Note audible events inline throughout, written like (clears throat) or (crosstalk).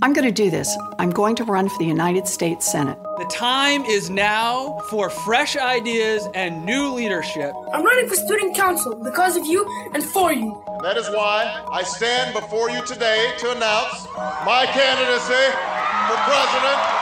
I'm going to do this. I'm going to run for the United States Senate. The time is now for fresh ideas and new leadership. I'm running for student council because of you and for you. That is why I stand before you today to announce my candidacy for president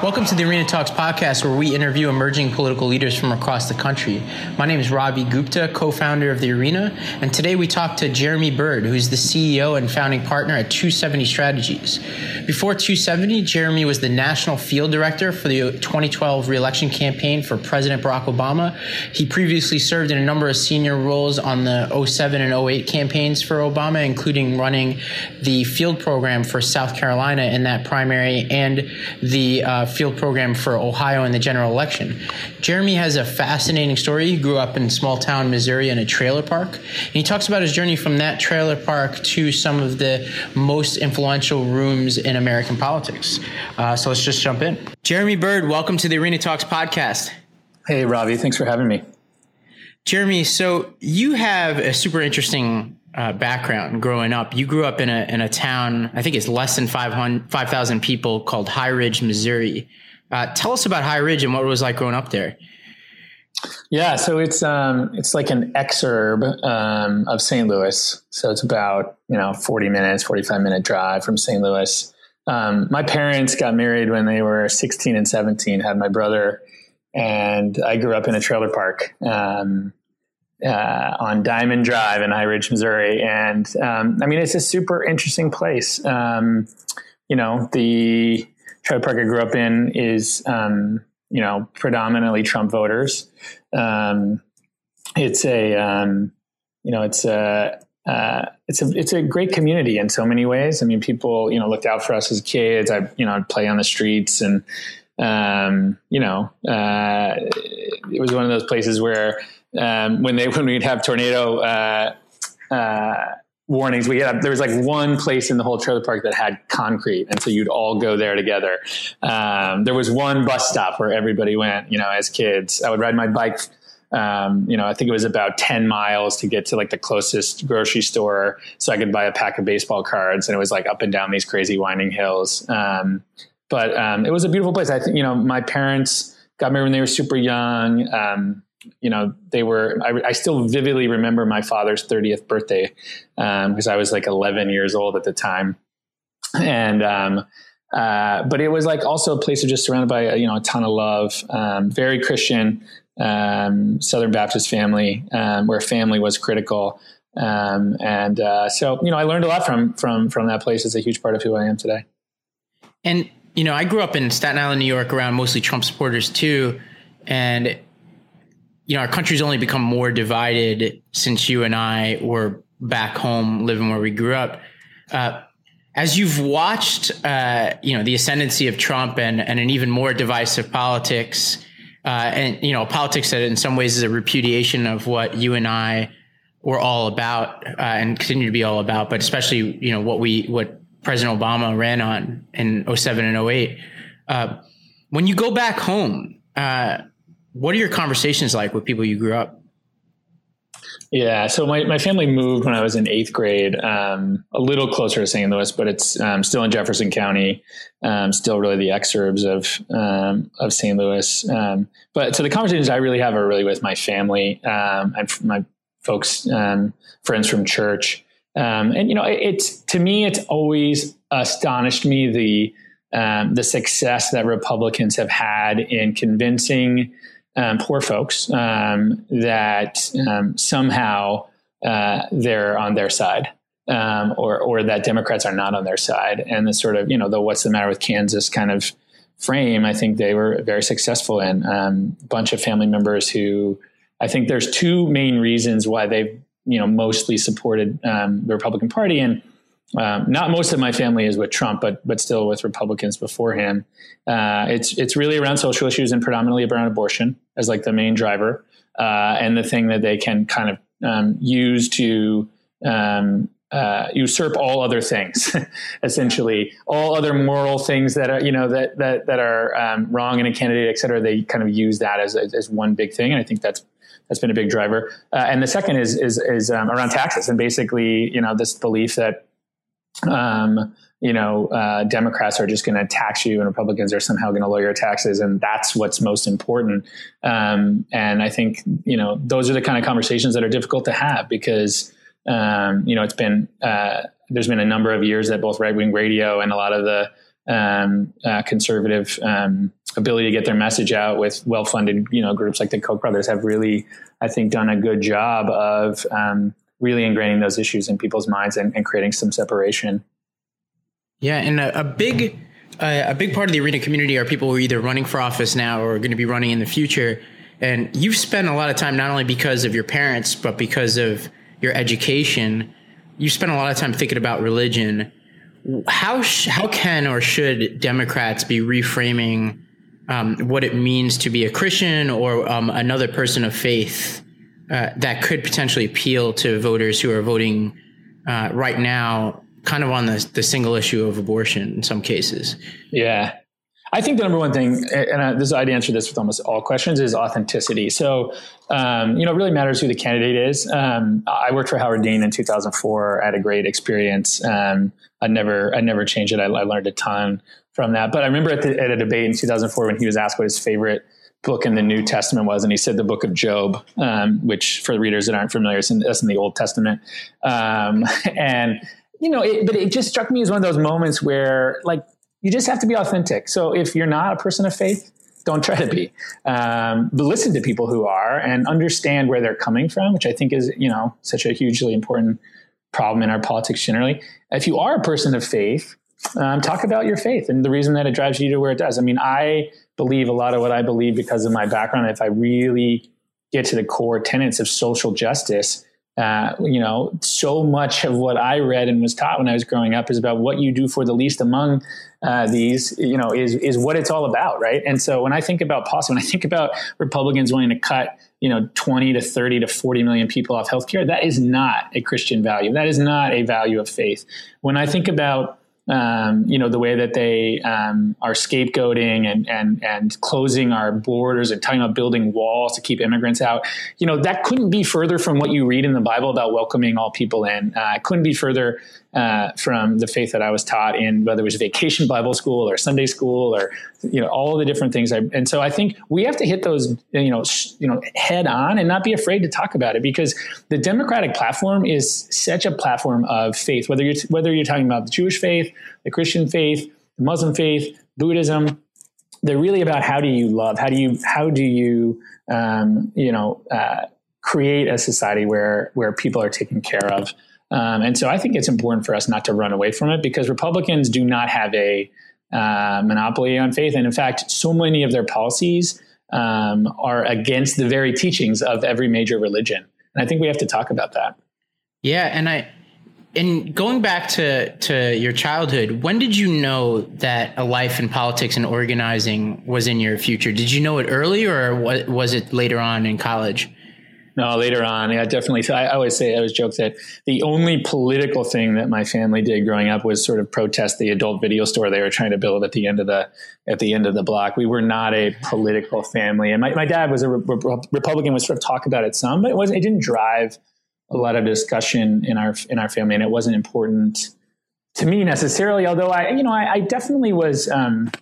Welcome to the Arena Talks podcast, where we interview emerging political leaders from across the country. My name is Ravi Gupta, co founder of The Arena, and today we talk to Jeremy Bird, who's the CEO and founding partner at 270 Strategies. Before 270, Jeremy was the national field director for the 2012 reelection campaign for President Barack Obama. He previously served in a number of senior roles on the 07 and 08 campaigns for Obama, including running the field program for South Carolina in that primary and the uh, field program for Ohio in the general election. Jeremy has a fascinating story. He grew up in small town Missouri in a trailer park. And he talks about his journey from that trailer park to some of the most influential rooms in American politics. Uh, so let's just jump in. Jeremy Bird, welcome to the Arena Talks podcast. Hey, Ravi. Thanks for having me. Jeremy, so you have a super interesting uh, background growing up. You grew up in a in a town, I think it's less than 5,000 5, people called High Ridge, Missouri. Uh, tell us about High Ridge and what it was like growing up there. Yeah, so it's um, it's like an exurb um, of St. Louis. So it's about you know forty minutes, forty five minute drive from St. Louis. Um, my parents got married when they were sixteen and seventeen. Had my brother, and I grew up in a trailer park. Um, uh, on Diamond Drive in High Ridge, Missouri. And um, I mean, it's a super interesting place. Um, you know, the trailer park I grew up in is, um, you know, predominantly Trump voters. Um, it's a, um, you know, it's a, uh, it's a it's a great community in so many ways. I mean, people you know looked out for us as kids. I you know I'd play on the streets, and um, you know uh, it was one of those places where um, when they (laughs) when we'd have tornado uh, uh, warnings, we had there was like one place in the whole trailer park that had concrete, and so you'd all go there together. Um, there was one bus stop where everybody went. You know, as kids, I would ride my bike. Um, you know, I think it was about 10 miles to get to like the closest grocery store so I could buy a pack of baseball cards. And it was like up and down these crazy winding hills. Um, but um, it was a beautiful place. I think, you know, my parents got married when they were super young. You know, they were, I, I, still vividly remember my father's 30th birthday because um, I was like 11 years old at the time. And, um, uh, but it was like also a place of just surrounded by, you know, a ton of love, um, very Christian, um, Southern Baptist family, um, where family was critical. Um, and uh, so, you know, I learned a lot from, from, from that place. It's a huge part of who I am today. And, you know, I grew up in Staten Island, New York, around mostly Trump supporters too. And you know, our country's only become more divided since you and I were back home living where we grew up. Uh, as you've watched, uh, you know, the ascendancy of Trump and, and an even more divisive politics, uh, and you know, politics that in some ways is a repudiation of what you and I were all about uh, and continue to be all about, but especially you know what we what President Obama ran on in 07 and 08. Uh, when you go back home, uh, what are your conversations like with people you grew up? Yeah, so my, my family moved when I was in eighth grade, um, a little closer to St. Louis, but it's um, still in Jefferson County, um, still really the exurbs of um, of St. Louis. Um, but so the conversations I really have are really with my family um, my folks, friends from church, and you know, it, it's to me, it's always astonished me the the success that Republicans have had in convincing um, poor folks um, that um, somehow uh, they're on their side. Um, or, or that Democrats are not on their side, and the sort of you know the what's the matter with Kansas kind of frame, I think they were very successful in. Um, a bunch of family members who I think there's two main reasons why they've you know mostly supported um, the Republican Party, and um, not most of my family is with Trump, but but still with Republicans before him. Uh, it's it's really around social issues and predominantly around abortion as like the main driver, uh, and the thing that they can kind of um, use to um, uh, usurp all other things, (laughs) essentially all other moral things that are you know that that that are um, wrong in a candidate, et cetera. They kind of use that as as one big thing, and I think that's that's been a big driver. Uh, and the second is is is um, around taxes and basically you know this belief that um, you know, uh, Democrats are just going to tax you and Republicans are somehow going to lower your taxes. And that's what's most important. Um, and I think, you know, those are the kind of conversations that are difficult to have because, um, you know, it's been, uh, there's been a number of years that both right wing radio and a lot of the um, uh, conservative um, ability to get their message out with well funded, you know, groups like the Koch brothers have really, I think, done a good job of um, really ingraining those issues in people's minds and, and creating some separation. Yeah, and a, a big uh, a big part of the arena community are people who are either running for office now or are going to be running in the future. And you've spent a lot of time not only because of your parents, but because of your education. You spent a lot of time thinking about religion. How sh- how can or should Democrats be reframing um, what it means to be a Christian or um, another person of faith uh, that could potentially appeal to voters who are voting uh, right now kind of on the, the single issue of abortion in some cases. Yeah. I think the number one thing, and I, this I'd answer this with almost all questions, is authenticity. So, um, you know, it really matters who the candidate is. Um, I worked for Howard Dean in 2004. I had a great experience. Um, I never, I never changed it. I, I, learned a ton from that. But I remember at, the, at a debate in 2004 when he was asked what his favorite book in the New Testament was, and he said the book of Job, um, which for readers that aren't familiar, is in, in the Old Testament. Um, (laughs) and you know, it, but it just struck me as one of those moments where, like, you just have to be authentic. So if you're not a person of faith, don't try to be. Um, but listen to people who are and understand where they're coming from, which I think is, you know, such a hugely important problem in our politics generally. If you are a person of faith, um, talk about your faith and the reason that it drives you to where it does. I mean, I believe a lot of what I believe because of my background. If I really get to the core tenets of social justice, uh, you know, so much of what I read and was taught when I was growing up is about what you do for the least among uh, these, you know, is is what it's all about, right? And so when I think about policy, when I think about Republicans wanting to cut, you know, twenty to thirty to forty million people off healthcare, that is not a Christian value. That is not a value of faith. When I think about um, you know the way that they um, are scapegoating and and and closing our borders and talking about building walls to keep immigrants out. You know that couldn't be further from what you read in the Bible about welcoming all people in. Uh, it couldn't be further uh, from the faith that I was taught in whether it was vacation Bible school or Sunday school or you know all the different things. I, and so I think we have to hit those you know sh- you know head on and not be afraid to talk about it because the Democratic platform is such a platform of faith. Whether you're whether you're talking about the Jewish faith, the Christian faith, the Muslim faith, Buddhism, they're really about how do you love? How do you how do you um, you know uh, create a society where where people are taken care of? Um, and so I think it's important for us not to run away from it because Republicans do not have a uh, monopoly on faith. And in fact, so many of their policies um, are against the very teachings of every major religion. And I think we have to talk about that. Yeah. And I, and going back to, to your childhood, when did you know that a life in politics and organizing was in your future? Did you know it early or was it later on in college? No, later on, yeah, definitely. I, always say, I always joke that the only political thing that my family did growing up was sort of protest the adult video store they were trying to build at the end of the at the end of the block. We were not a political family, and my, my dad was a re- Republican. Was sort of talk about it some, but it wasn't. it didn't drive a lot of discussion in our in our family, and it wasn't important to me necessarily. Although I, you know, I, I definitely was. Um,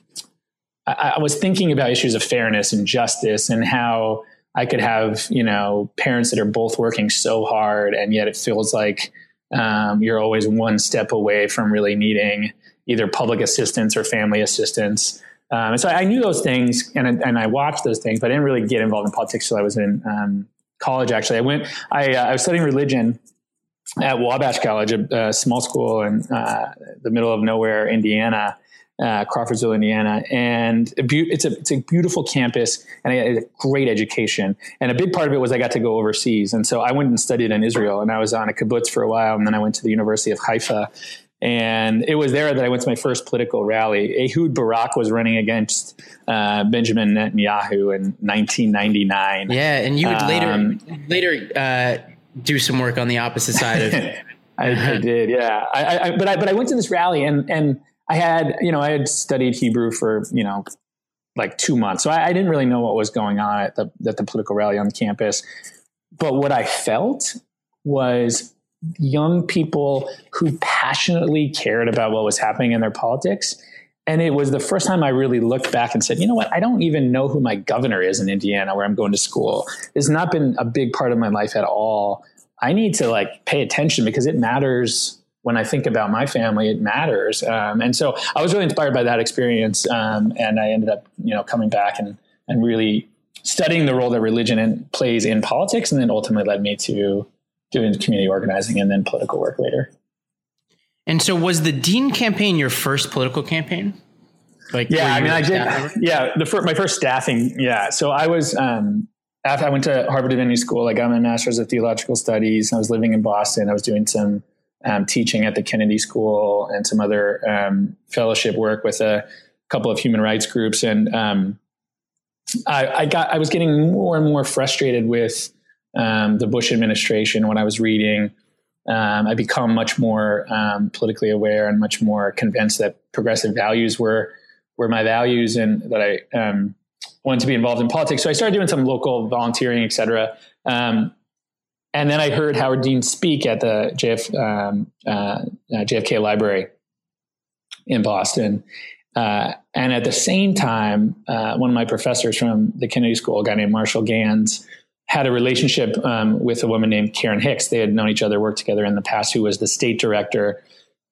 I, I was thinking about issues of fairness and justice and how I could have, you know, parents that are both working so hard and yet it feels like um, you're always one step away from really needing either public assistance or family assistance. Um, and so I knew those things and, and I watched those things, but I didn't really get involved in politics until I was in um, college. Actually, I went, I, uh, I was studying religion at Wabash College, a, a small school in uh, the middle of nowhere, Indiana uh, Crawfordsville, Indiana, and it's a it's a beautiful campus and a great education. And a big part of it was I got to go overseas, and so I went and studied in Israel, and I was on a kibbutz for a while, and then I went to the University of Haifa. And it was there that I went to my first political rally. Ehud Barak was running against uh, Benjamin Netanyahu in 1999. Yeah, and you would later um, later uh, do some work on the opposite side of. I, (laughs) I, did, yeah. I, I, but I but I went to this rally and and I had, you know, I had studied Hebrew for, you know, like two months. So I, I didn't really know what was going on at the, at the political rally on campus. But what I felt was young people who passionately cared about what was happening in their politics. And it was the first time I really looked back and said, you know what? I don't even know who my governor is in Indiana, where I'm going to school. It's not been a big part of my life at all. I need to like pay attention because it matters when I think about my family, it matters. Um, and so I was really inspired by that experience. Um, and I ended up, you know, coming back and, and really studying the role that religion in, plays in politics. And then ultimately led me to doing community organizing and then political work later. And so was the Dean campaign your first political campaign? Like, yeah, I mean, I did. Yeah. The first, my first staffing. Yeah. So I was, um, after I went to Harvard Divinity School, I got my master's of theological studies. I was living in Boston. I was doing some um, teaching at the Kennedy School and some other um, fellowship work with a couple of human rights groups. And um, I, I, got I was getting more and more frustrated with um, the Bush administration when I was reading. Um, I become much more um, politically aware and much more convinced that progressive values were were my values and that I wanted to be involved in politics. So I started doing some local volunteering, et cetera. Um, and then I heard Howard Dean speak at the JF, um, uh, uh JFK Library in Boston. Uh, and at the same time, uh, one of my professors from the Kennedy School, a guy named Marshall Ganz, had a relationship um, with a woman named Karen Hicks. They had known each other, worked together in the past, who was the state director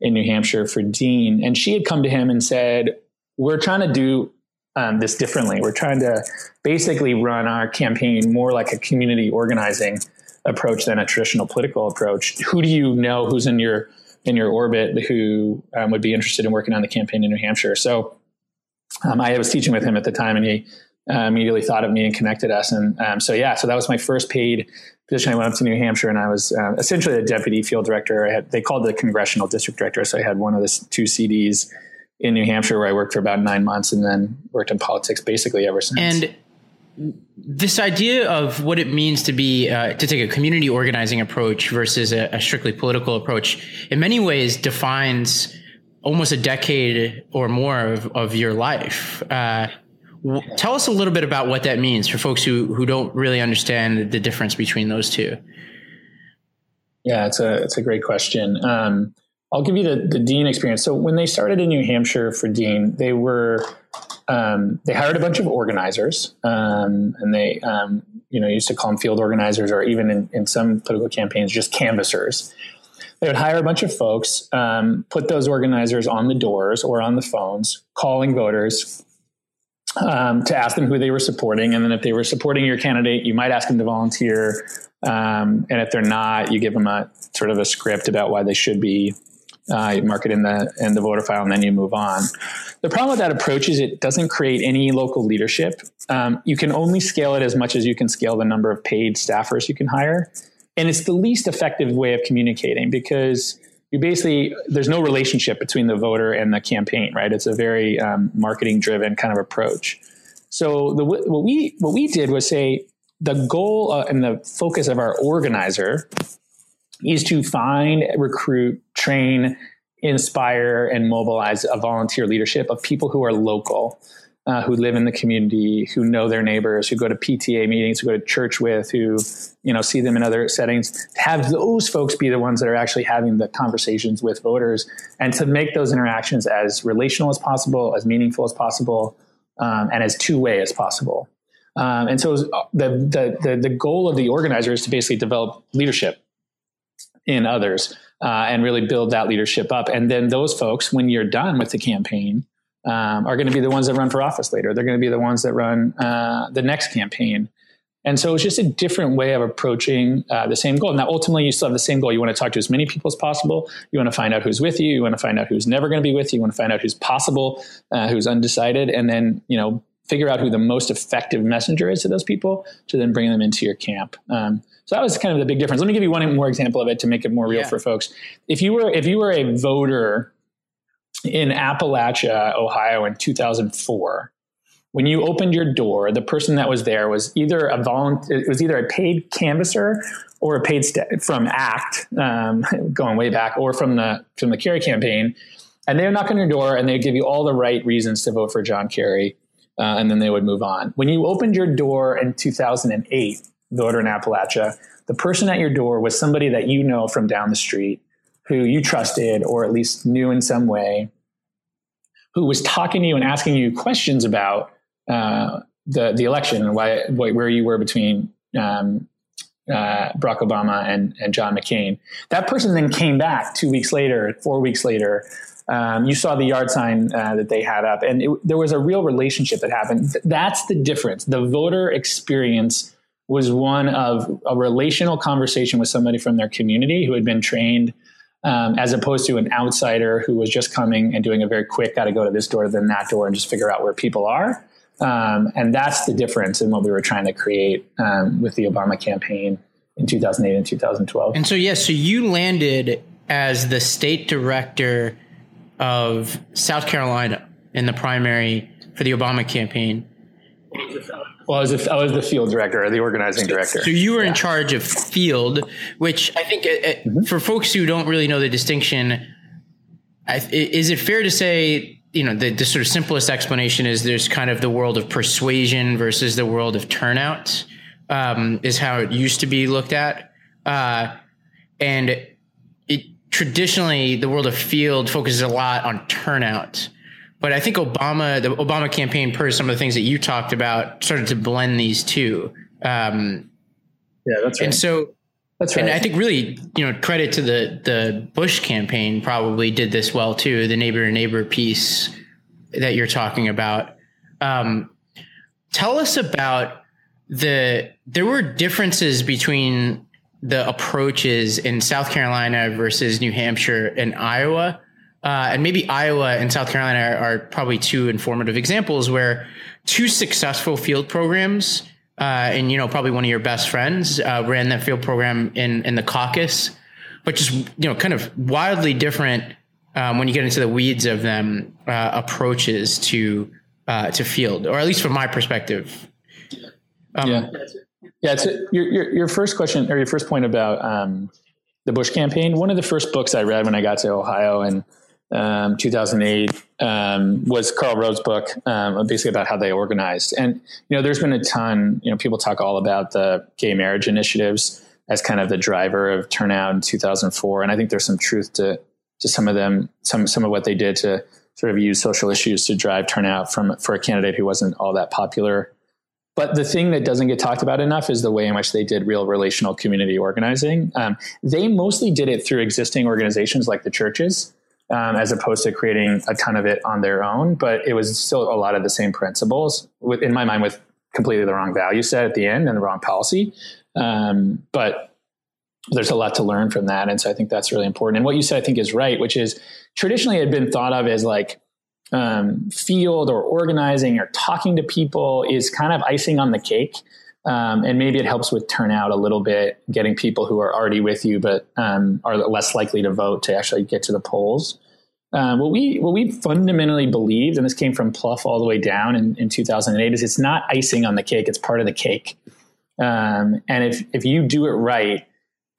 in New Hampshire for Dean. And she had come to him and said, We're trying to do um, this differently. We're trying to basically run our campaign more like a community organizing approach than a traditional political approach. Who do you know who's in your in your orbit who um, would be interested in working on the campaign in New Hampshire? So um, I was teaching with him at the time, and he uh, immediately thought of me and connected us. And um, so yeah, so that was my first paid position. I went up to New Hampshire, and I was uh, essentially a deputy field director. Had they called the congressional district director, so I had one of the two CDs in New Hampshire where I worked for about nine months, and then worked in politics basically ever since. And this idea of what it means to be uh, to take a community organizing approach versus a, a, strictly political approach in many ways defines almost a decade or more of, of your life. Uh, w- tell us a little bit about what that means for folks who, who don't really understand the difference between those two. Yeah it's a it's a great question. Um, i'll give you the, the dean experience. So when they started in new hampshire for dean they were um, they hired a bunch of organizers, um, and they, um, you know, used to call them field organizers, or even in, in, some political campaigns, just canvassers. They would hire a bunch of folks, um, put those organizers on the doors or on the phones, calling voters um, to ask them who they were supporting, and then if they were supporting your candidate, you might ask them to volunteer, and if they're not, you give them a sort of a script about why they should be uh, you mark it in the in the voter file, and then you move on. The problem with that approach is it doesn't create any local leadership. Um, you can only scale it as much as you can scale the number of paid staffers you can hire, and it's the least effective way of communicating because you basically there's no relationship between the voter and the campaign, right? It's a very um, marketing driven kind of approach. So the, what we what we did was say the goal uh, and the focus of our organizer is to find, recruit, train, inspire, and mobilize a volunteer leadership of people who are local, uh, who live in the community, who know their neighbors, who go to PTA meetings, who go to church with, who you know see them in other settings. Have those folks be the ones that are actually having the conversations with voters, and to make those interactions as relational as possible, as meaningful as possible, um, and as two way as possible. Um, and so uh, the, the, the the goal of the organizer is to basically develop leadership in others uh, and really build that leadership up. And then those folks, when you're done with the campaign, um, are going to be the ones that run for office later. They're going to be the ones that run uh, the next campaign. And so it's just a different way of approaching uh, the same goal. Now, ultimately, you still have the same goal. You want to talk to as many people as possible. You want to find out who's with you. You want to find out who's never going to be with you. You want to find out who's possible, uh, who's undecided, and then you know figure out who the most effective messenger is to those people to then bring them into your camp. Um, so that was kind of the big difference. Let me give you one more example of it to make it more real yeah. for folks. If you were if you were a voter in Appalachia, Ohio in 2004, when you opened your door, the person that was there was either a volunteer, it was either a paid canvasser or a paid st- from ACT, um, (laughs) going way back, or from the from the Kerry campaign, and they would knock on your door and they'd give you all the right reasons to vote for John Kerry, uh, and then they would move on. When you opened your door in 2008, the order in Appalachia, the person at your door was somebody that you know from down the street who you trusted or at least knew in some way, who was talking to you and asking you questions about uh, the the election and why, where you were between um, uh, Barack Obama and and John McCain. That person then came back two weeks later, four weeks later. Um, you saw the yard sign uh, that they had up, and it, there was a real relationship that happened. That's the difference. The voter experience was one of a relational conversation with somebody from their community who had been trained um, as opposed to an outsider who was just coming and doing a very quick, got to go to this door, then that door, and just figure out where people are. Um, and that's the difference in what we were trying to create um, with the Obama campaign in 2008 and 2012. And so, yes, yeah, so you landed as the state director of South Carolina in the primary for the Obama campaign. Well, I was, a, I was the field director, the organizing director. So you were yeah. in charge of field, which I think uh, uh, mm-hmm. for folks who don't really know the distinction, is it fair to say, you know, the, the, sort of simplest explanation is there's kind of the world of persuasion versus the world of turnout, um, is how it used to be looked at. Uh, and traditionally, the world of field focuses a lot on turnout. But I think Obama, the Obama campaign, per some of the things that you talked about, started to blend these two. Um, yeah, that's right. And so, that's right. And I think really, you know, credit to the the Bush campaign probably did this well too. The neighbor to neighbor piece that you're talking about. Um, tell us about the. There were differences between the approaches in South Carolina versus New Hampshire and Iowa. Uh, and maybe Iowa and South Carolina are, are, probably two informative examples where two successful field programs, uh, and you know probably one of your best friends uh, ran that field program in in the caucus, but just you know kind of wildly different um, when you get into the weeds of them uh, approaches to uh, to field, or at least from my perspective. Um, yeah, yeah. So your, your, your first question or your first point about um, the Bush campaign. One of the first books I read when I got to Ohio in um, 2008 um, was Karl Rove's book, um, basically about how they organized. And you know, there's been a ton. You know, people talk all about the gay marriage initiatives as kind of the driver of turnout in 2004, and I think there's some truth to to some of them, some some of what they did to sort of use social issues to drive turnout from for a candidate who wasn't all that popular. But the thing that doesn't get talked about enough is the way in which they did real relational community organizing. Um, they mostly did it through existing organizations like the churches um, as opposed to creating a ton of it on their own. But it was still a lot of the same principles, with, in my mind, with completely the wrong value set at the end and the wrong policy. Um, but there's a lot to learn from that. And so I think that's really important. And what you said, I think, is right, which is traditionally it had been thought of as like um, field or organizing or talking to people is kind of icing on the cake. Um, and maybe it helps with turnout a little bit, getting people who are already with you but um, are less likely to vote to actually get to the polls. Uh, what we what we fundamentally believed, and this came from Plouffe all the way down in, in 2008, is it's not icing on the cake; it's part of the cake. Um, and if if you do it right,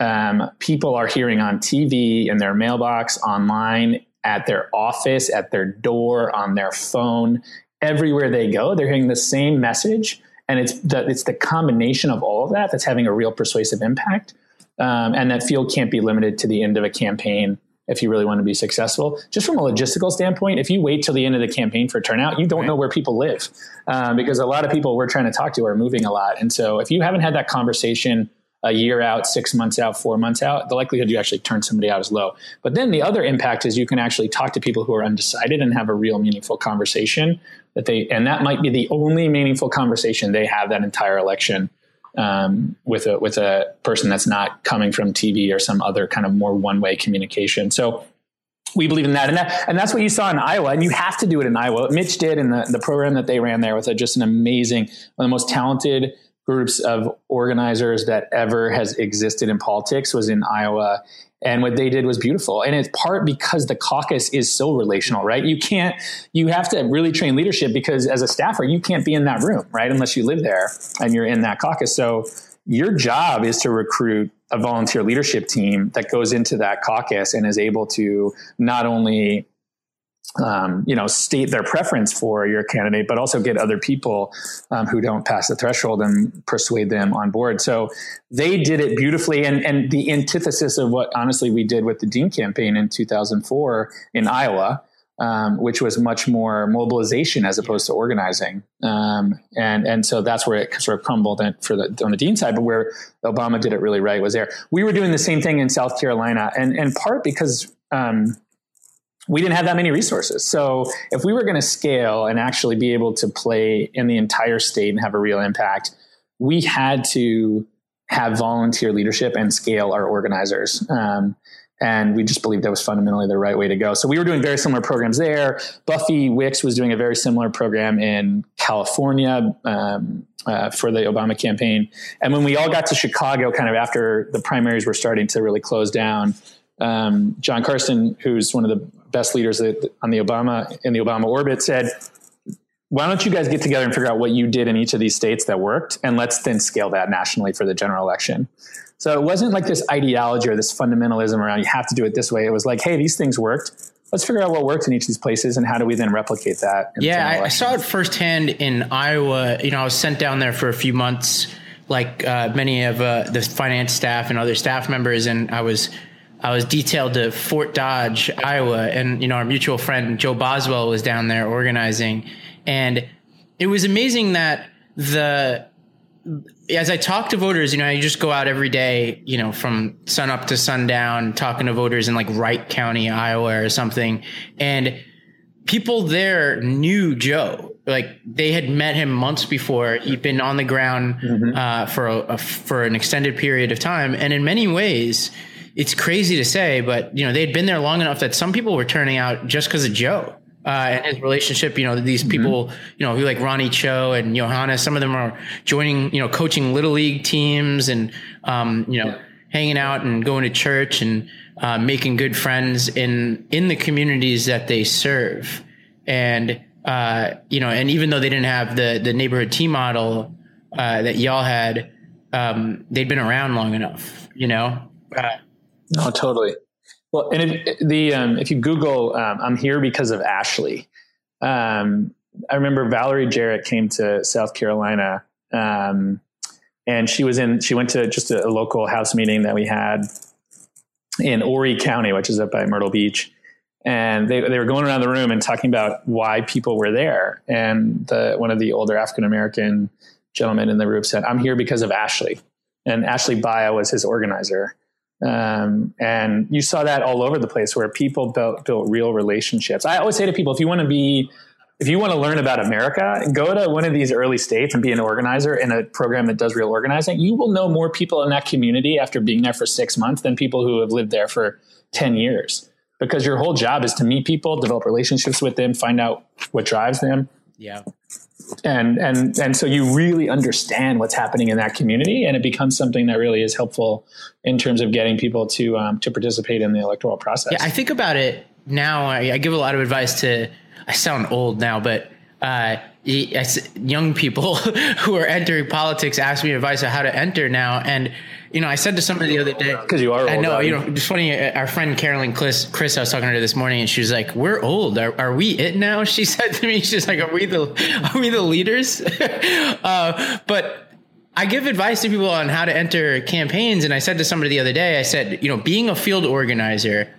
um, people are hearing on TV, in their mailbox, online, at their office, at their door, on their phone, everywhere they go, they're hearing the same message and it's the, it's the combination of all of that that's having a real persuasive impact. Um, and that field can't be limited to the end of a campaign if you really want to be successful. Just from a logistical standpoint, if you wait till the end of the campaign for turnout, you don't right. know where people live um, because a lot of people we're trying to talk to are moving a lot. And so if you haven't had that conversation a year out, six months out, four months out, the likelihood you actually turn somebody out is low. But then the other impact is you can actually talk to people who are undecided and have a real meaningful conversation that they, and that might be the only meaningful conversation they have that entire election um, with a with a person that's not coming from TV or some other kind of more one way communication. So we believe in that. And that, and that's what you saw in Iowa. And you have to do it in Iowa. Mitch did in the, the program that they ran there with a, just an amazing, one of the most talented groups of organizers that ever has existed in politics was in Iowa. And what they did was beautiful. And it's part because the caucus is so relational, right? You can't, you have to really train leadership because as a staffer, you can't be in that room, right? Unless you live there and you're in that caucus. So your job is to recruit a volunteer leadership team that goes into that caucus and is able to not only um, you know, state their preference for your candidate, but also get other people um, who don't pass the threshold and persuade them on board. So they did it beautifully, and and the antithesis of what honestly we did with the Dean campaign in 2004 in Iowa. Um, which was much more mobilization as opposed to organizing, um, and and so that's where it sort of crumbled for the on the Dean side. But where Obama did it really right was there. We were doing the same thing in South Carolina, and and part because um, we didn't have that many resources. So if we were going to scale and actually be able to play in the entire state and have a real impact, we had to have volunteer leadership and scale our organizers. Um, and we just believed that was fundamentally the right way to go. So we were doing very similar programs there. Buffy Wicks was doing a very similar program in California um, uh, for the Obama campaign. And when we all got to Chicago, kind of after the primaries were starting to really close down, um, Jon Carson, who's one of the best leaders on the Obama in the Obama orbit, said, "Why don't you guys get together and figure out what you did in each of these states that worked, and let's then scale that nationally for the general election." So it wasn't like this ideology or this fundamentalism around you have to do it this way. It was like, hey, these things worked. Let's figure out what worked in each of these places and how do we then replicate that? Yeah, I, I, saw it firsthand in Iowa. You know, I was sent down there for a few months, like uh, many of uh, the finance staff and other staff members, and I was I was detailed to Fort Dodge, Iowa, and you know our mutual friend Joe Boswell was down there organizing, and it was amazing that the as I talk to voters, you know, I just go out every day, you know, from sun up to sundown, talking to voters in like Wright County, Iowa, or something, and people there knew Joe. Like they had met him months before. He'd been on the ground mm-hmm. uh, for a, a, for an extended period of time, and in many ways it's crazy to say, but you know, they'd been there long enough that some people were turning out just because of Joe. Uh, and his relationship, you know, these mm-hmm. people, mm-hmm. you know, who like Ronnie Cho and Johannes, some of them are joining, you know, coaching little league teams and, um, you know, yeah. hanging out and going to church and uh, making good friends in in the communities that they serve. And uh, you know, and even though they didn't have the the neighborhood team model uh, that y'all had, um, they'd been around long enough, you know. No, totally. Well, and if, the um, if you Google, um, I'm here because of Ashley. Um, I remember Valerie Jarrett came to South Carolina, um, and she was in. She went to just a, a, local house meeting that we had in Horry County, which is up by Myrtle Beach. And they, they were going around the room and talking about why people were there. And the, one of the older African American gentlemen in the group said, "I'm here because of Ashley." And Ashley Baia was his organizer um, and you saw that all over the place where people built, built real relationships. I always say to people, if you want to be, if you want to learn about America, go to one of these early states and be an organizer in a program that does real organizing. You will know more people in that community after being there for six months than people who have lived there for 10 years because your whole job is to meet people, develop relationships with them, find out what drives them. Yeah and and and so you really understand what's happening in that community, and it becomes something that really is helpful in terms of getting people to um, to participate in the electoral process. Yeah, I think about it now. I, I give a lot of advice to. I sound old now, but uh, young people (laughs) who are entering politics ask me advice on how to enter now, and you know, I said to somebody the other day because you are. I know. You know, it's funny. Uh, our friend Carolyn Chris, Chris, I was talking to her this morning, and she was like, "We're old. Are, are we it now?" (laughs) She said to me, "She's like, are we the are we the leaders?" (laughs) uh, but I give advice to people on how to enter campaigns, and I said to somebody the other day, I said, you know, being a field organizer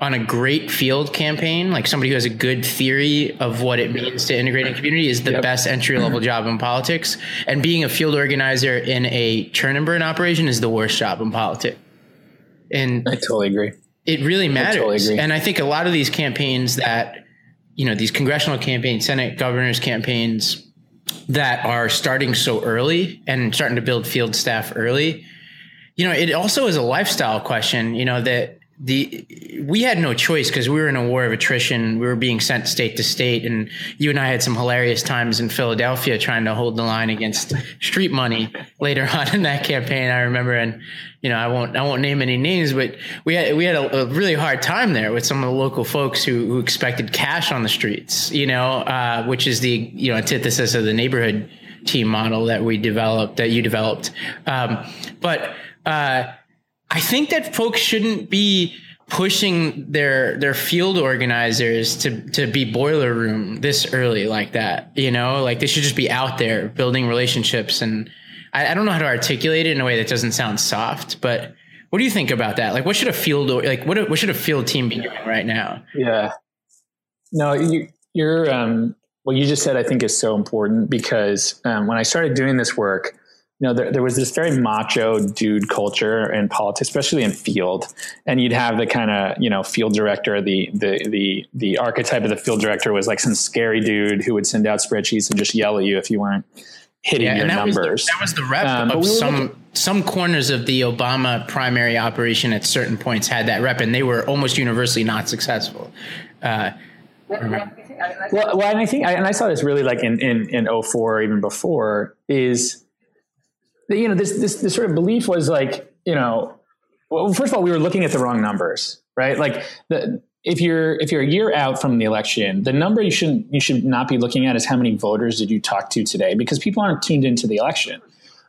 on a great field campaign, like somebody who has a good theory of what it means to integrate a community, is the yep. best entry level job in politics. And being a field organizer in a churn and burn operation is the worst job in politics. And I totally agree. It really matters. I totally and I think a lot of these campaigns that, you know, these congressional campaigns, Senate governors campaigns that are starting so early and starting to build field staff early, you know, it also is a lifestyle question, you know, that the we had no choice because we were in a war of attrition. We were being sent state to state, and you and I had some hilarious times in Philadelphia trying to hold the line against street money later (laughs) on in that campaign. I remember, and you know, I won't I won't name any names, but we had we had a, a really hard time there with some of the local folks who, who expected cash on the streets. You know, uh, which is the you know antithesis of the neighborhood team model that we developed that you developed. Um, but uh, I think that folks shouldn't be pushing their their field organizers to to be boiler room this early like that. You know, like they should just be out there building relationships. And I, I don't know how to articulate it in a way that doesn't sound soft, but what do you think about that? Like, what should a field like what what should a field team be doing right now? Yeah, no, you, you're um, what you just said. I think is so important because um, when I started doing this work you know, there, there was this very macho dude culture in politics, especially in field. And you'd have the kind of, you know, field director, the, the, the, the archetype of the field director was like some scary dude who would send out spreadsheets and just yell at you if you weren't hitting yeah, your that numbers. Was the, that was the rep um, of we some, looking- some corners of the Obama primary operation at certain points had that rep and they were almost universally not successful. Uh, well, well, and I think, and I saw this really like in, in, in 04, even before is, you know, this, this, this sort of belief was like, you know, well, first of all, we were looking at the wrong numbers, right? Like the, if you're if you're a year out from the election, the number you shouldn't you should not be looking at is how many voters did you talk to today, because people aren't tuned into the election.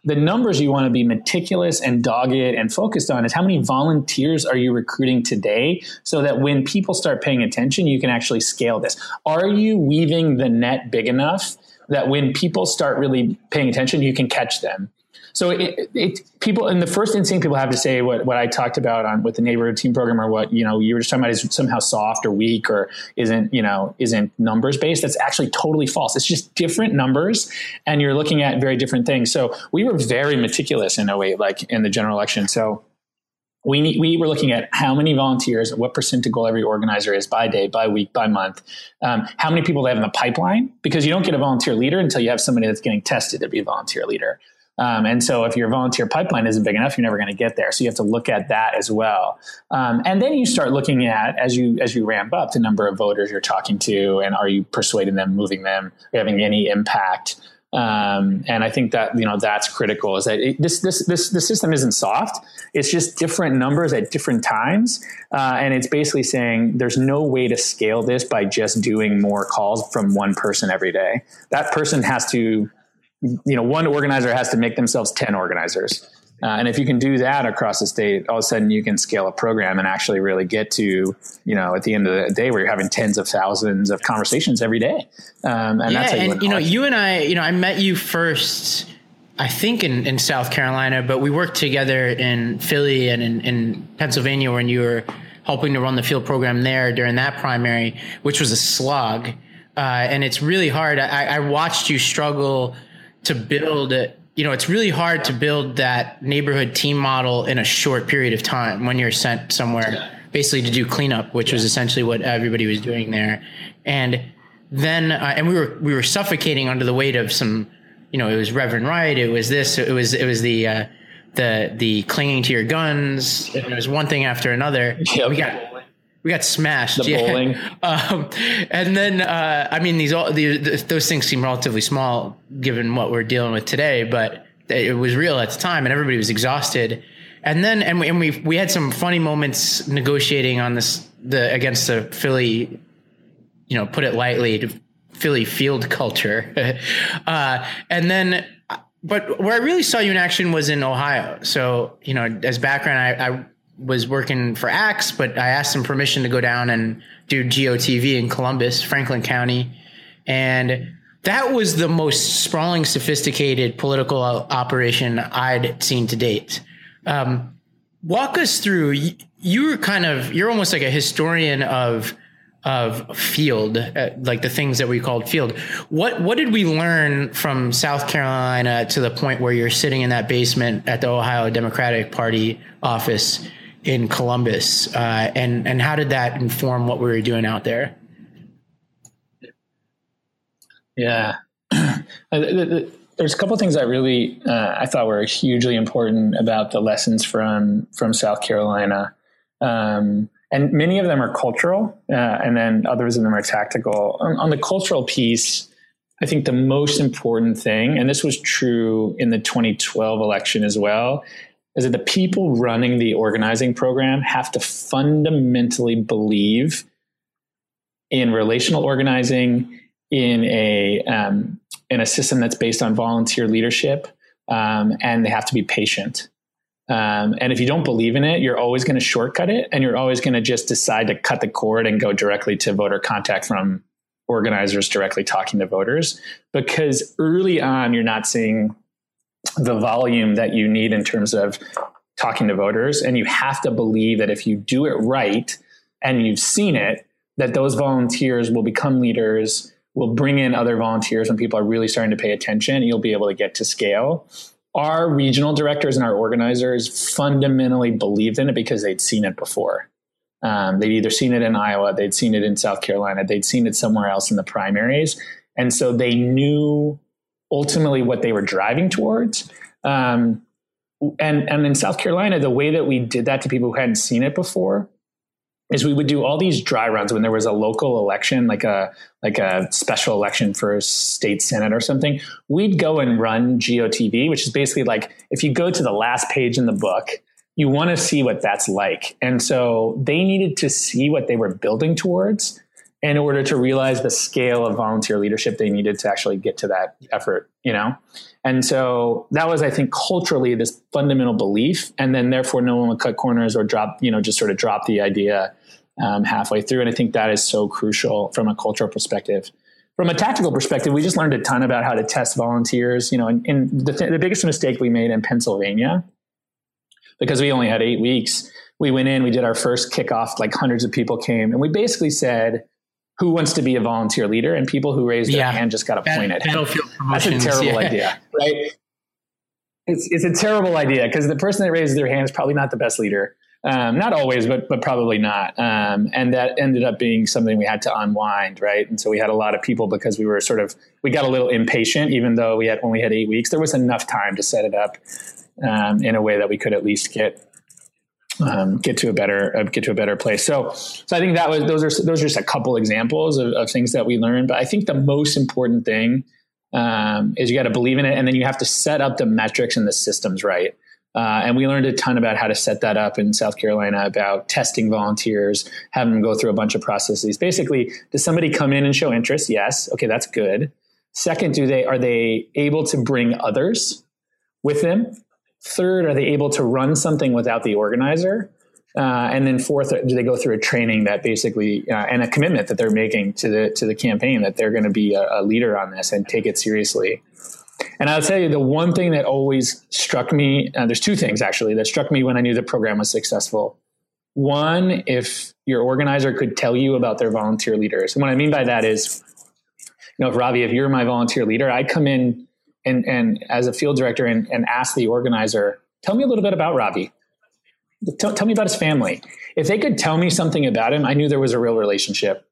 The numbers you want to be meticulous and dogged and focused on is how many volunteers are you recruiting today, so that when people start paying attention, you can actually scale this. Are you weaving the net big enough that when people start really paying attention, you can catch them? So it, it, people in the first instinct, people have to say what, what I talked about on with the neighborhood team program or what, you know, you were just talking about is somehow soft or weak or isn't, you know, isn't numbers based. That's actually totally false. It's just different numbers and you're looking at very different things. So we were very meticulous in 08, like in the general election. So we need, we were looking at how many volunteers, what percent to goal every organizer is by day, by week, by month, um, how many people they have in the pipeline, because you don't get a volunteer leader until you have somebody that's getting tested to be a volunteer leader. Um, and so if your volunteer pipeline isn't big enough, you're never going to get there. So you have to look at that as well. Um, and then you start looking at as you as you ramp up the number of voters you're talking to, and are you persuading them, moving them, having any impact. Um, and I think that you know that's critical. Is that it, this this this the system isn't soft. It's just different numbers at different times, uh, and it's basically saying there's no way to scale this by just doing more calls from one person every day. That person has to you know, one organizer has to make themselves 10 organizers. Uh, and if you can do that across the state, all of a sudden you can scale a program and actually really get to, you know, at the end of the day where you're having tens of thousands of conversations every day. Um, and yeah, that's and you know, you and I, you know, I met you first, I think in, in South Carolina, but we worked together in Philly and in, in Pennsylvania when you were helping to run the field program there during that primary, which was a slog. Uh, and it's really hard. I, I watched you struggle to build it you know it's really hard to build that neighborhood team model in a short period of time when you're sent somewhere basically to do cleanup which was essentially what everybody was doing there. And then uh, and we were we were suffocating under the weight of some you know it was reverend wright it was this it was it was the uh, the the clinging to your guns it was one thing after another. Yep. we got we got smashed. The yeah. bowling. (laughs) Um, and then, uh, I mean, these all the, those things seem relatively small given what we're dealing with today, but it was real at the time, and everybody was exhausted. And then, and we and we, we had some funny moments negotiating on this the against the Philly, you know, put it lightly, Philly field culture. (laughs) uh, and then but where I really saw you in action was in Ohio. So, you know, as background, I, I was working for Axe, but I asked him permission to go down and do GOTV in Columbus, Franklin County. And that was the most sprawling, sophisticated political operation I'd seen to date. Um, walk us through. You, are kind of you're almost like a historian of of field, uh, like the things that we called field. What what did we learn from South Carolina to the point where you're sitting in that basement at the Ohio Democratic Party office in Columbus, uh, and and how did that inform what we were doing out there? Yeah, (clears throat) there's a couple things that really uh, I thought were hugely important about the lessons from from South Carolina, um, and many of them are cultural, uh, and then others of them are tactical. On, on the cultural piece. I think the most important thing, and this was true in the 2012 election as well, is that the people running the organizing program have to fundamentally believe in relational organizing, in a um, in a system that's based on volunteer leadership, um, and they have to be patient. Um, and if you don't believe in it, you're always going to shortcut it and you're always going to just decide to cut the cord and go directly to voter contact from organizers directly talking to voters because early on you're not seeing the volume that you need in terms of talking to voters. And you have to believe that if you do it right and you've seen it that those volunteers will become leaders will bring in other volunteers when people are really starting to pay attention and you'll be able to get to scale. Our regional directors and our organizers fundamentally believed in it because they'd seen it before. Um, they'd either seen it in Iowa, they'd seen it in South Carolina, they'd seen it somewhere else in the primaries. And so they knew ultimately what they were driving towards. Um, and, and in South Carolina, the way that we did that to people who hadn't seen it before is we would do all these dry runs when there was a local election, like a like a special election for a state senate or something. We'd go and run GOTV, which is basically like if you go to the last page in the book you want to see what that's like. And so they needed to see what they were building towards in order to realize the scale of volunteer leadership they needed to actually get to that effort, you know? And so that was, I think, culturally this fundamental belief. And then therefore no one would cut corners or drop, you know, just sort of drop the idea um, halfway through. And I think that is so crucial from a cultural perspective. From a tactical perspective, we just learned a ton about how to test volunteers. You know, and, and the, th- the biggest mistake we made in Pennsylvania because we only had eight weeks, we went in, we did our first kickoff, like hundreds of people came, and we basically said, who wants to be a volunteer leader? And people who raised their yeah. hand just got appointed. Battlefield That's a terrible yeah. idea, right? It's, it's a terrible idea because the person that raises their hand is probably not the best leader. Um, not always, but but probably not. Um, and that ended up being something we had to unwind, right? And so we had a lot of people because we were sort of we got a little impatient, even though we had only had eight weeks. There was enough time to set it up um, in a way that we could at least get um, get to a better uh, get to a better place. So, so I think that was those are those are just a couple examples of, of things that we learned. But I think the most important thing um, is you got to believe in it, and then you have to set up the metrics and the systems right. Uh, and we learned a ton about how to set that up in South Carolina about testing volunteers, having them go through a bunch of processes. Basically, does somebody come in and show interest? Yes. Okay, that's good. Second, do they are they able to bring others with them? Third, are they able to run something without the organizer? Uh, and then fourth, do they go through a training that basically uh, and a commitment that they're making to the to the campaign that they're going to be a, a, leader on this and take it seriously? And I'll tell you the one thing that always struck me. Uh, there's two things actually that struck me when I knew the program was successful. One, if your organizer could tell you about their volunteer leaders, and what I mean by that is, you know, if Ravi, if you're my volunteer leader, I come in and, and as a field director and, and ask the organizer, tell me a little bit about Ravi. Tell, tell, me about his family. If they could tell me something about him, I knew there was a real relationship.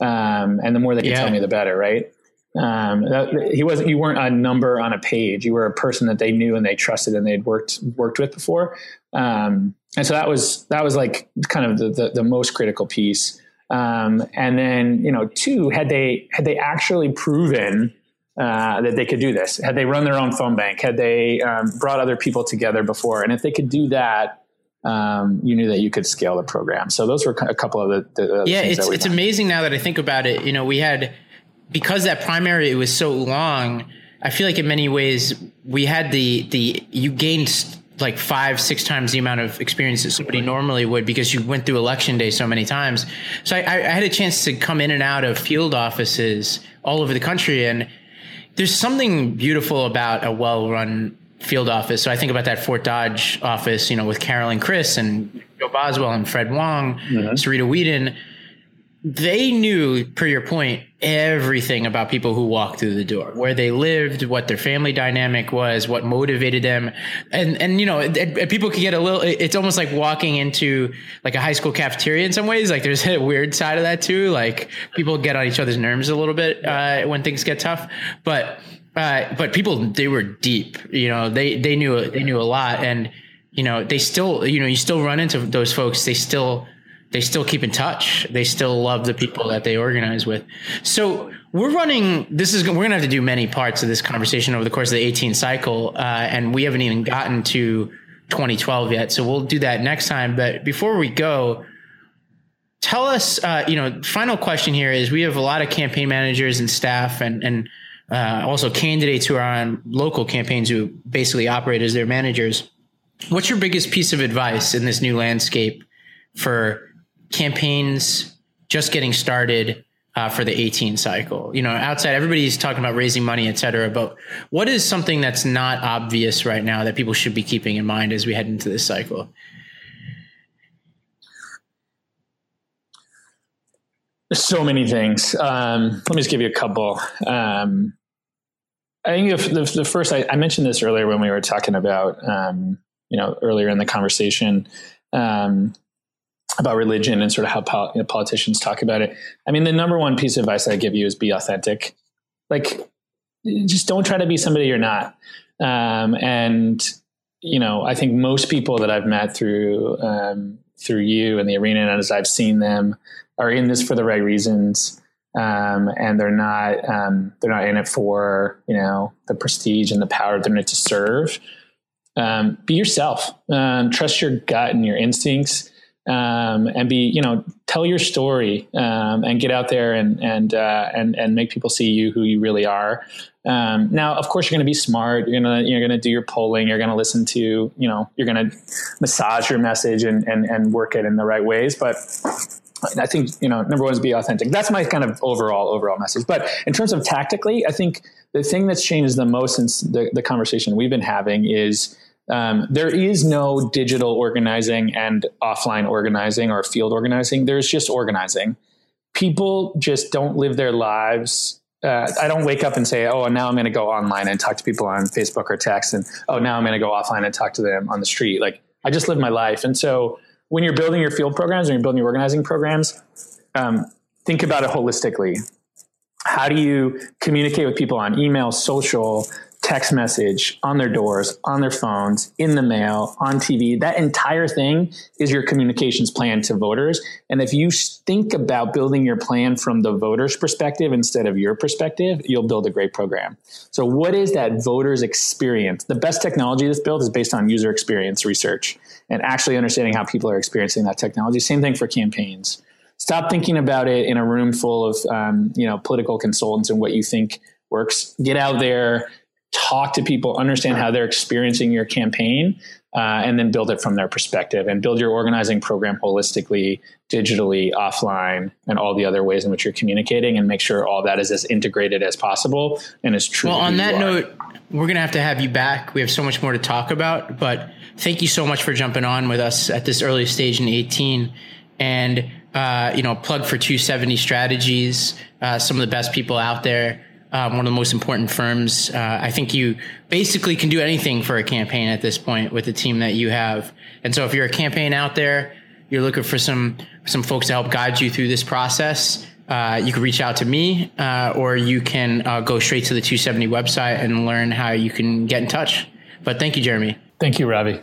Um, and the more they could yeah. tell me, the better, right? Um, that, he wasn't. You weren't a number on a page. You were a person that they knew and they trusted and they'd worked worked with before. Um, and so that was that was like kind of the the, the most critical piece. Um, and then you know, two had they had they actually proven uh, that they could do this. Had they run their own phone bank? Had they um, brought other people together before? And if they could do that, um, you knew that you could scale the program. So those were a couple of the, the yeah. It's it's done. amazing now that I think about it. You know, we had because that primary it was so long. I feel like in many ways we had the the you gained like five six times the amount of experience that somebody normally would because you went through election day so many times. So I, I had a chance to come in and out of field offices all over the country and there's something beautiful about a well-run field office. So I think about that Fort Dodge office, you know, with Carolyn Chris and Joe Boswell and Fred Wong, mm-hmm. Sarita Whedon they knew, per your point, everything about people who walked through the door, where they lived, what their family dynamic was, what motivated them, and and you know, it, it, people can get a little. It's almost like walking into like a high school cafeteria in some ways. Like there's (laughs) a weird side of that too. Like people get on each other's nerves a little bit uh, when things get tough, but uh, but people they were deep. You know, they they knew they knew a lot, and you know, they still you know you still run into those folks. They still they still keep in touch. They still love the people that they organize with. So we're running. This is we're going to have to do many parts of this conversation over the course of the 18 cycle, uh, and we haven't even gotten to 2012 yet. So we'll do that next time. But before we go, tell us. Uh, you know, final question here is: we have a lot of campaign managers and staff, and and uh, also candidates who are on local campaigns who basically operate as their managers what's your biggest piece of advice in this new landscape for campaigns just getting started uh, for the 18 cycle? You know, outside everybody's talking about raising money, et cetera, but what is something that's not obvious right now that people should be keeping in mind as we head into this cycle? So many things. Um, let me just give you a couple. Um, I think the, the, the first, I, I, mentioned this earlier when we were talking about, um, you know, earlier in the conversation um, about religion and sort of how pol- you know, politicians talk about it. I mean, the number one piece of advice I give you is be authentic. Like, just don't try to be somebody you're not. Um, and, you know, I think most people that I've met through, um, through you and the arena and as I've seen them, are in this for the right reasons. Um, and they're not um, they're not in it for you know the prestige and the power they're in it to serve. Um, be yourself. Um, trust your gut and your instincts, um, and be you know tell your story um, and get out there and and uh, and and make people see you who you really are. now, of course, you're going to be smart. You're gonna you're gonna do your polling. You're gonna listen to you know you're gonna massage your message and and and work it in the right ways, but I think you know number one is be authentic. That's my kind of overall overall message. But in terms of tactically, I think the thing that's changed the most since the, the conversation we've been having is um, there is no digital organizing and offline organizing or field organizing. There's just organizing. People just don't live their lives. Uh, I don't wake up and say, "Oh, now I'm going to go online and talk to people on Facebook or text," and "Oh, now I'm going to go offline and talk to them on the street." Like I just live my life, and so when you're building your field programs and you're building your organizing programs, um, think about it holistically. How do you communicate with people on email, social, text message, on their doors, on their phones, in the mail, on TV? That entire thing is your communications plan to voters. And if you think about building your plan from the voters' perspective instead of your perspective, you'll build a great program. So, what is that voters' experience? The best technology that's built is based on user experience research and actually understanding how people are experiencing that technology. Same thing for campaigns. Stop thinking about it in a room full of um, you know political consultants and what you think works. Get out there, talk to people, understand how they're experiencing your campaign, uh, and then build it from their perspective and build your organizing program holistically, digitally, offline, and all the other ways in which you're communicating, and make sure all that is as integrated as possible and as true. Well, on that note, we're going to have to have you back. We have so much more to talk about, but thank you so much for jumping on with us at this early stage in 18 and uh, you know plug for 270 strategies uh, some of the best people out there um, one of the most important firms. Uh, i think you basically can do anything for a campaign at this point with the team that you have. And so if you're a campaign out there you're looking for some some folks to help guide you through this process uh, you can reach out to me uh, or you can uh, go straight to the 270 website and learn how you can get in touch. But thank you jeremy. Thank you ravi